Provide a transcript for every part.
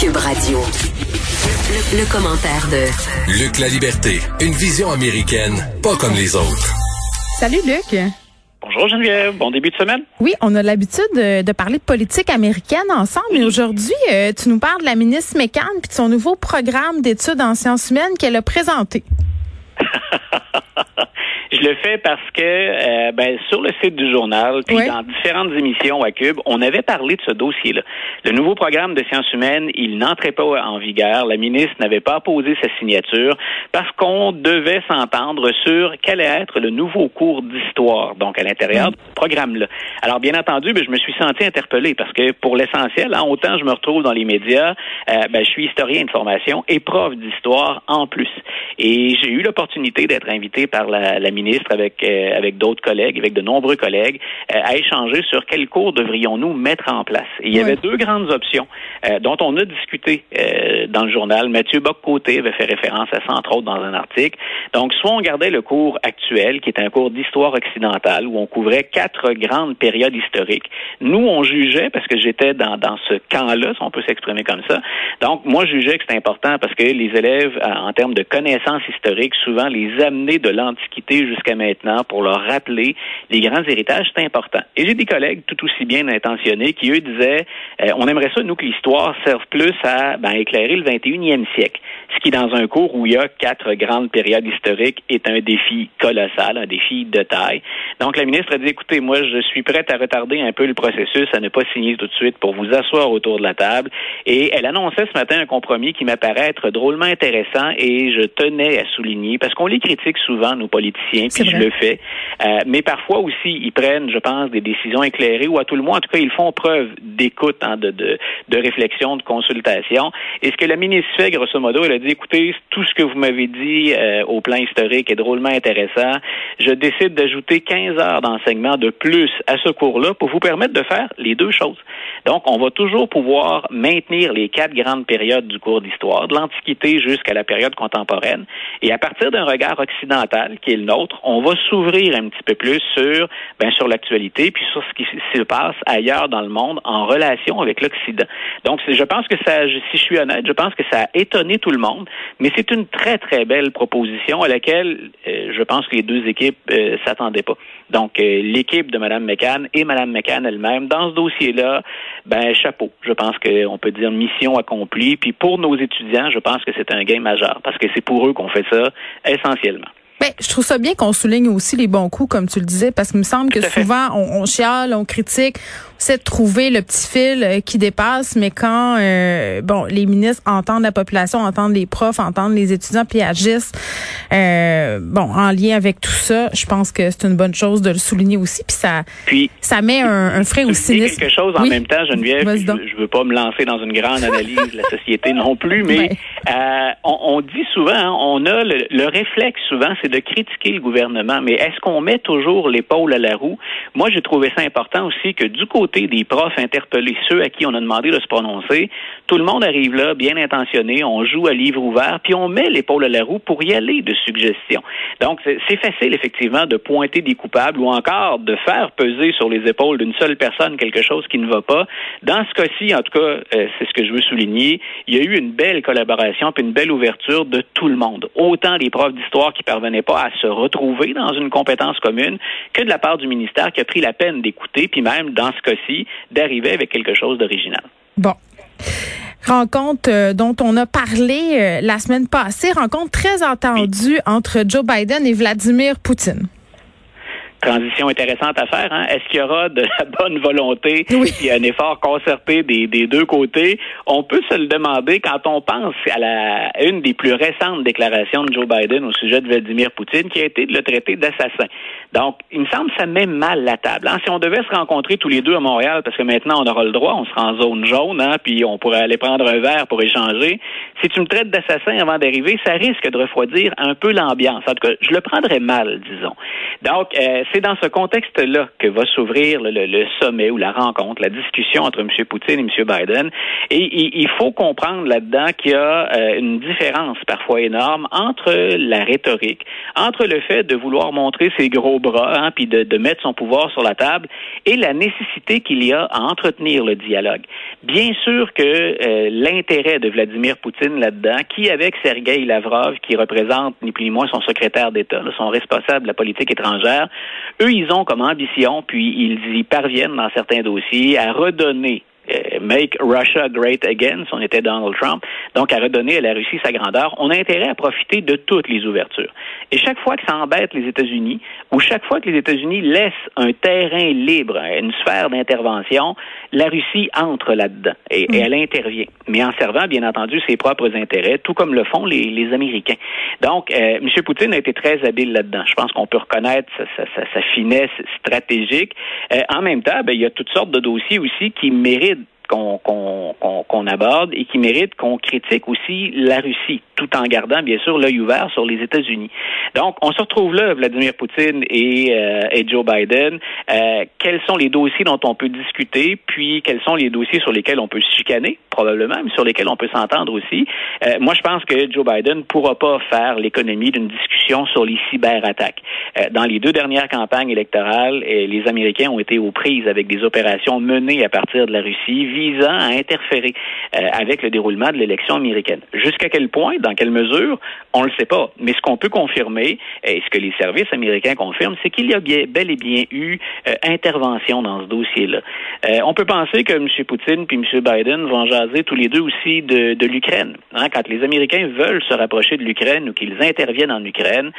Cube Radio. Le, le commentaire de Luc La Liberté, une vision américaine, pas comme les autres. Salut Luc. Bonjour Geneviève, bon début de semaine. Oui, on a l'habitude de, de parler de politique américaine ensemble, mais aujourd'hui, euh, tu nous parles de la ministre McCann puis de son nouveau programme d'études en sciences humaines qu'elle a présenté. Je le fais parce que euh, ben, sur le site du journal, puis Oui. dans différentes émissions à Cube, on avait parlé de ce dossier-là. Le nouveau programme de sciences humaines, il n'entrait pas en vigueur. La ministre n'avait pas posé sa signature parce qu'on devait s'entendre sur quel allait être le nouveau cours d'histoire, donc à l'intérieur du programme-là. Alors, bien entendu, ben, je me suis senti interpellé parce que pour l'essentiel, hein, autant je me retrouve dans les médias, euh, ben, je suis historien de formation et prof d'histoire en plus. Et j'ai eu l'opportunité d'être invité par la, la ministre avec euh, avec d'autres collègues, avec de nombreux collègues, euh, à échanger sur quel cours devrions-nous mettre en place. Et il y avait deux grandes options euh, dont on a discuté euh, dans le journal. Mathieu Bock-Côté avait fait référence à ça, entre autres, dans un article. Donc, soit on gardait le cours actuel, qui est un cours d'histoire occidentale, où on couvrait quatre grandes périodes historiques. Nous, on jugeait, parce que j'étais dans, dans ce camp-là, si on peut s'exprimer comme ça. Donc, moi, je jugeais que c'était important parce que les élèves, en termes de connaissances historiques, souvent les amener de l'Antiquité jusqu'à maintenant pour leur rappeler les grands héritages, c'est important. Et j'ai des collègues tout aussi bien intentionnés qui, eux, disaient, euh, on aimerait ça, nous, que l'histoire serve plus à ben, éclairer le 21e siècle. Ce qui, dans un cours où il y a quatre grandes périodes historiques, est un défi colossal, un défi de taille. Donc, la ministre a dit, écoutez, moi, je suis prête à retarder un peu le processus, à ne pas signer tout de suite pour vous asseoir autour de la table. Et elle annonçait ce matin un compromis qui m'apparaît être drôlement intéressant et je tenais à souligner, parce qu'on les critique souvent, nos politiciens, C'est puis je le fais, euh, mais parfois aussi, ils prennent, je pense, des décisions éclairées ou à tout le moins, en tout cas, ils font preuve d'écoute, hein, de, de, de réflexion, de consultation. Et ce que la ministre fait, grosso modo, elle a dit, écoutez, tout ce que vous m'avez dit euh, au plan historique est drôlement intéressant. Je décide d'ajouter 15 heures d'enseignement de plus à ce cours-là pour vous permettre de faire les deux choses. Donc, on va toujours pouvoir maintenir les quatre grandes périodes du cours d'histoire, de l'Antiquité jusqu'à la période contemporaine. Et à partir d'un regard occidental, qui est le nôtre, on va s'ouvrir un petit peu plus sur, ben, sur l'actualité, puis sur ce qui se passe ailleurs dans le monde en relation avec l'Occident. Donc, je pense que ça, si je suis honnête, je pense que ça a étonné tout le monde, mais c'est une très, très belle proposition à laquelle euh, je pense que les deux équipes euh, s'attendaient pas. Donc, euh, l'équipe de Mme McCann et Mme McCann elle-même, dans ce dossier-là, ben, chapeau. Je pense qu'on peut dire mission accomplie. Puis pour nos étudiants, je pense que c'est un gain majeur parce que c'est pour eux qu'on fait ça essentiellement. Ben, je trouve ça bien qu'on souligne aussi les bons coups, comme tu le disais, parce qu'il me semble que souvent, on, on chiale, on critique, essaie de trouver le petit fil euh, qui dépasse, mais quand euh, bon, les ministres entendent la population, entendent les profs, entendent les étudiants, puis agissent euh, bon, en lien avec tout ça, je pense que c'est une bonne chose de le souligner aussi, puis ça, Puis, ça met un, un frein au cynisme. quelque chose en Oui. même temps, Geneviève. Je, je veux pas me lancer dans une grande analyse de la société non plus, mais Ouais. euh, on, on dit souvent, hein, on a le, le réflexe souvent, c'est de critiquer le gouvernement. Mais est-ce qu'on met toujours l'épaule à la roue? Moi, j'ai trouvé ça important aussi que du côté des profs interpellés, ceux à qui on a demandé de se prononcer, tout le monde arrive là, bien intentionné, on joue à livre ouvert, puis on met l'épaule à la roue pour y aller de suggestions. Donc, c'est facile effectivement de pointer des coupables ou encore de faire peser sur les épaules d'une seule personne quelque chose qui ne va pas. Dans ce cas-ci, en tout cas, euh, c'est ce que je veux souligner, il y a eu une belle collaboration puis une belle ouverture de tout le monde. Autant les profs d'histoire qui parvenaient pas à se retrouver dans une compétence commune que de la part du ministère qui a pris la peine d'écouter puis même dans ce cas-ci d'arriver avec quelque chose d'original. Bon. Rencontre euh, dont on a parlé euh, la semaine passée, rencontre très attendue entre Joe Biden et Vladimir Poutine. Transition intéressante à faire. Hein? Est-ce qu'il y aura de la bonne volonté Oui. et un effort concerté des, des deux côtés? On peut se le demander quand on pense à, la, à une des plus récentes déclarations de Joe Biden au sujet de Vladimir Poutine, qui a été de le traiter d'assassin. Donc, il me semble que ça met mal la table. hein. Si on devait se rencontrer tous les deux à Montréal, parce que maintenant on aura le droit, on sera en zone jaune, hein, puis on pourrait aller prendre un verre pour échanger. Si tu me traites d'assassin avant d'arriver, ça risque de refroidir un peu l'ambiance. En tout cas, je le prendrais mal, disons. Donc, euh, c'est dans ce contexte-là que va s'ouvrir le, sommet ou la rencontre, la discussion entre M. Poutine et M. Biden. Et il, faut comprendre là-dedans qu'il y a euh, une différence parfois énorme entre la rhétorique, entre le fait de vouloir montrer ses gros bras, hein, puis de, de mettre son pouvoir sur la table, et la nécessité qu'il y a à entretenir le dialogue. Bien sûr que euh, l'intérêt de Vladimir Poutine là-dedans, qui avec Sergei Lavrov, qui représente ni plus ni moins son secrétaire d'État, son responsable de la politique étrangère, eux, ils ont comme ambition, puis ils y parviennent dans certains dossiers, à redonner euh, make Russia great again, si on était Donald Trump, donc à redonner à la Russie sa grandeur, on a intérêt à profiter de toutes les ouvertures. Et chaque fois que ça embête les États-Unis, ou chaque fois que les États-Unis laissent un terrain libre, une sphère d'intervention, la Russie entre là-dedans et, mm. elle intervient, mais en servant bien entendu ses propres intérêts, tout comme le font les, Américains. Donc, euh, M. Poutine a été très habile là-dedans. Je pense qu'on peut reconnaître sa, finesse stratégique. Euh, en même temps, ben, il y a toutes sortes de dossiers aussi qui méritent qu'on aborde et qui mérite qu'on critique aussi la Russie, tout en gardant bien sûr l'œil ouvert sur les États-Unis. Donc, on se retrouve là, Vladimir Poutine et, euh, et Joe Biden. Euh, quels sont les dossiers dont on peut discuter, puis quels sont les dossiers sur lesquels on peut chicaner, probablement, mais sur lesquels on peut s'entendre aussi. Euh, moi, je pense que Joe Biden ne pourra pas faire l'économie d'une discussion sur les cyberattaques. dans les deux dernières campagnes électorales, les Américains ont été aux prises avec des opérations menées à partir de la Russie visant à interférer euh, avec le déroulement de l'élection américaine. Jusqu'à quel point, dans quelle mesure, on ne le sait pas. Mais ce qu'on peut confirmer, et ce que les services américains confirment, c'est qu'il y a bel et bien eu euh, intervention dans ce dossier-là. Euh, on peut penser que M. Poutine puis M. Biden vont jaser tous les deux aussi de, de l'Ukraine. Hein, quand les Américains veulent se rapprocher de l'Ukraine ou qu'ils interviennent en Ukraine,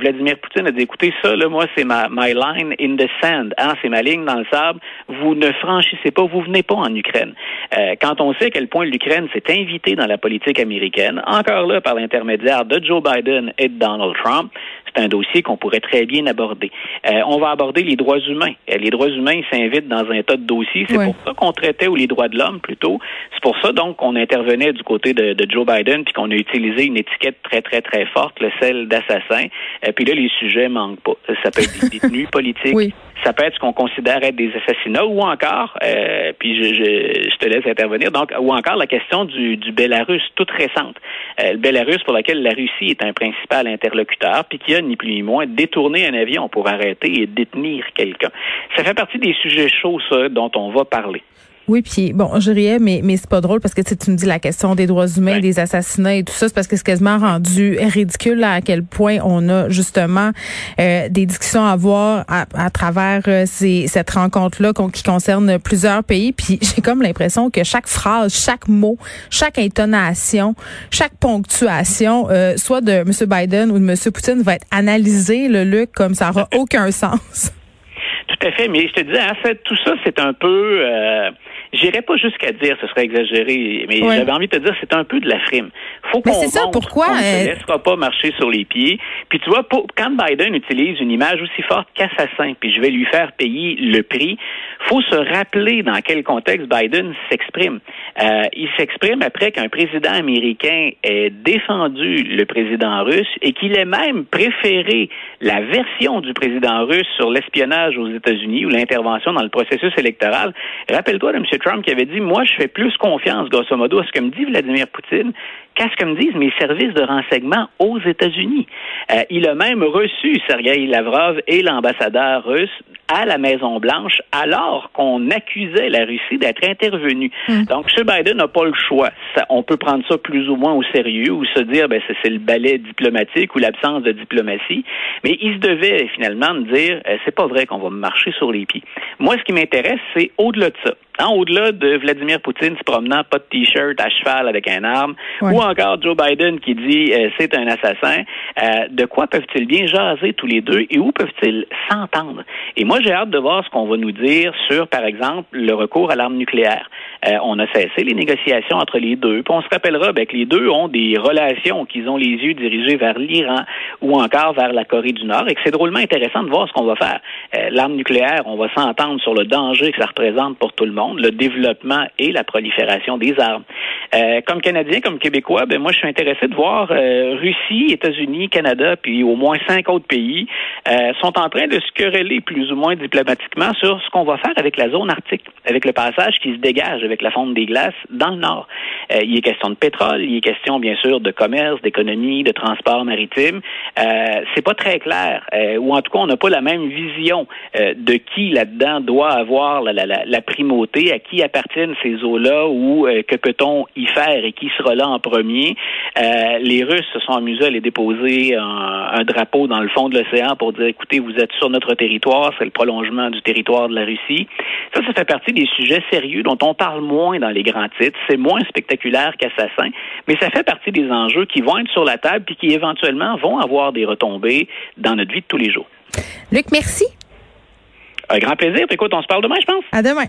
Vladimir Poutine a dit, écoutez, ça, là, moi, c'est ma my line in the sand. Hein, c'est ma ligne dans le sable. Vous ne franchissez pas, vous venez pas en Ukraine. Euh, quand on sait à quel point l'Ukraine s'est invitée dans la politique américaine, encore là par l'intermédiaire de Joe Biden et de Donald Trump, c'est un dossier qu'on pourrait très bien aborder. Euh, on va aborder les droits humains. Euh, les droits humains s'invitent dans un tas de dossiers. C'est pour ça qu'on traitait ou les droits de l'homme plutôt. C'est pour ça donc qu'on intervenait du côté de, Joe Biden puis qu'on a utilisé une étiquette très très très forte, le celle d'assassin. Et puis là les sujets manquent pas. Ça peut être des détenus politiques. Ça peut être ce qu'on considère être des assassinats ou encore, euh, puis je, te laisse intervenir, donc, ou encore la question du, du Bélarus, toute récente. le Bélarus pour laquelle la Russie est un principal interlocuteur, puis qui a ni plus ni moins, détourner un avion pour arrêter et détenir quelqu'un. Ça fait partie des sujets chauds, ça, dont on va parler. Oui, puis bon, je riais, mais mais c'est pas drôle parce que tu me dis la question des droits humains, des assassinats et tout ça, c'est parce que c'est quasiment rendu ridicule à quel point on a justement euh, des discussions à avoir à, travers euh, ces, cette rencontre-là qui concerne plusieurs pays. Puis j'ai comme l'impression que chaque phrase, chaque mot, chaque intonation, chaque ponctuation, euh, soit de M. Biden ou de M. Poutine, va être analysée, le Luc, comme ça n'aura aucun sens. Tout à fait, mais je te disais, en fait, tout ça, c'est un peu J'irais pas jusqu'à dire, ce serait exagéré, mais j'avais envie de te dire, c'est un peu de la frime. Faut qu'on c'est ça, pourquoi? On ne se euh, laissera pas marcher sur les pieds. Puis tu vois, quand Biden utilise une image aussi forte qu'assassin, puis je vais lui faire payer le prix, faut se rappeler dans quel contexte Biden s'exprime. Euh, il s'exprime après qu'un président américain ait défendu le président russe et qu'il ait même préféré la version du président russe sur l'espionnage aux États-Unis ou l'intervention dans le processus électoral. Rappelle-toi de M. Trump qui avait dit, moi, je fais plus confiance, grosso modo, à ce que me dit Vladimir Poutine qu'à ce que me disent mes services de renseignement aux États-Unis. Euh, il a même reçu Sergei Lavrov et l'ambassadeur russe à la Maison-Blanche alors qu'on accusait la Russie d'être intervenue. Hmm. Donc, M. Biden n'a pas le choix. on peut prendre ça plus ou moins au sérieux ou se dire, ben, c'est le ballet diplomatique ou l'absence de diplomatie. Mais il se devait finalement de dire, euh, c'est pas vrai qu'on va marcher sur les pieds. Moi, ce qui m'intéresse, c'est au-delà de ça. Hein, au-delà de Vladimir Poutine se promenant pas de t-shirt à cheval avec un arme, ou encore Joe Biden qui dit euh, c'est un assassin, euh, de quoi peuvent-ils bien jaser tous les deux et où peuvent-ils s'entendre? Et moi, j'ai hâte de voir ce qu'on va nous dire sur, par exemple, le recours à l'arme nucléaire. Euh, on a cessé les négociations entre les deux. Puis on se rappellera ben, que les deux ont des relations, qu'ils ont les yeux dirigés vers l'Iran ou encore vers la Corée du Nord et que c'est drôlement intéressant de voir ce qu'on va faire. l'arme nucléaire, on va s'entendre sur le danger que ça représente pour tout le monde le développement et la prolifération des armes. Euh, comme Canadien, comme Québécois, ben moi je suis intéressé de voir euh, Russie, États-Unis, Canada, puis au moins cinq autres pays euh, sont en train de se quereller plus ou moins diplomatiquement sur ce qu'on va faire avec la zone arctique, avec le passage qui se dégage avec la fonte des glaces dans le nord. Euh, il est question de pétrole, il est question bien sûr de commerce, d'économie, de transport maritime. Euh, c'est pas très clair, ou en tout cas on n'a pas la même vision de qui là-dedans doit avoir la, la, la, primauté, à qui appartiennent ces eaux-là ou que peut-on y faire et qui sera là en premier. les Russes se sont amusés à les déposer un, un drapeau dans le fond de l'océan pour dire écoutez, vous êtes sur notre territoire, c'est le prolongement du territoire de la Russie. Ça, ça fait partie des sujets sérieux dont on parle moins dans les grands titres. C'est moins spectaculaire qu'Assassin, mais ça fait partie des enjeux qui vont être sur la table puis qui éventuellement vont avoir des retombées dans notre vie de tous les jours. Luc, merci. Un grand plaisir. Écoute, on se parle demain, je pense. À demain.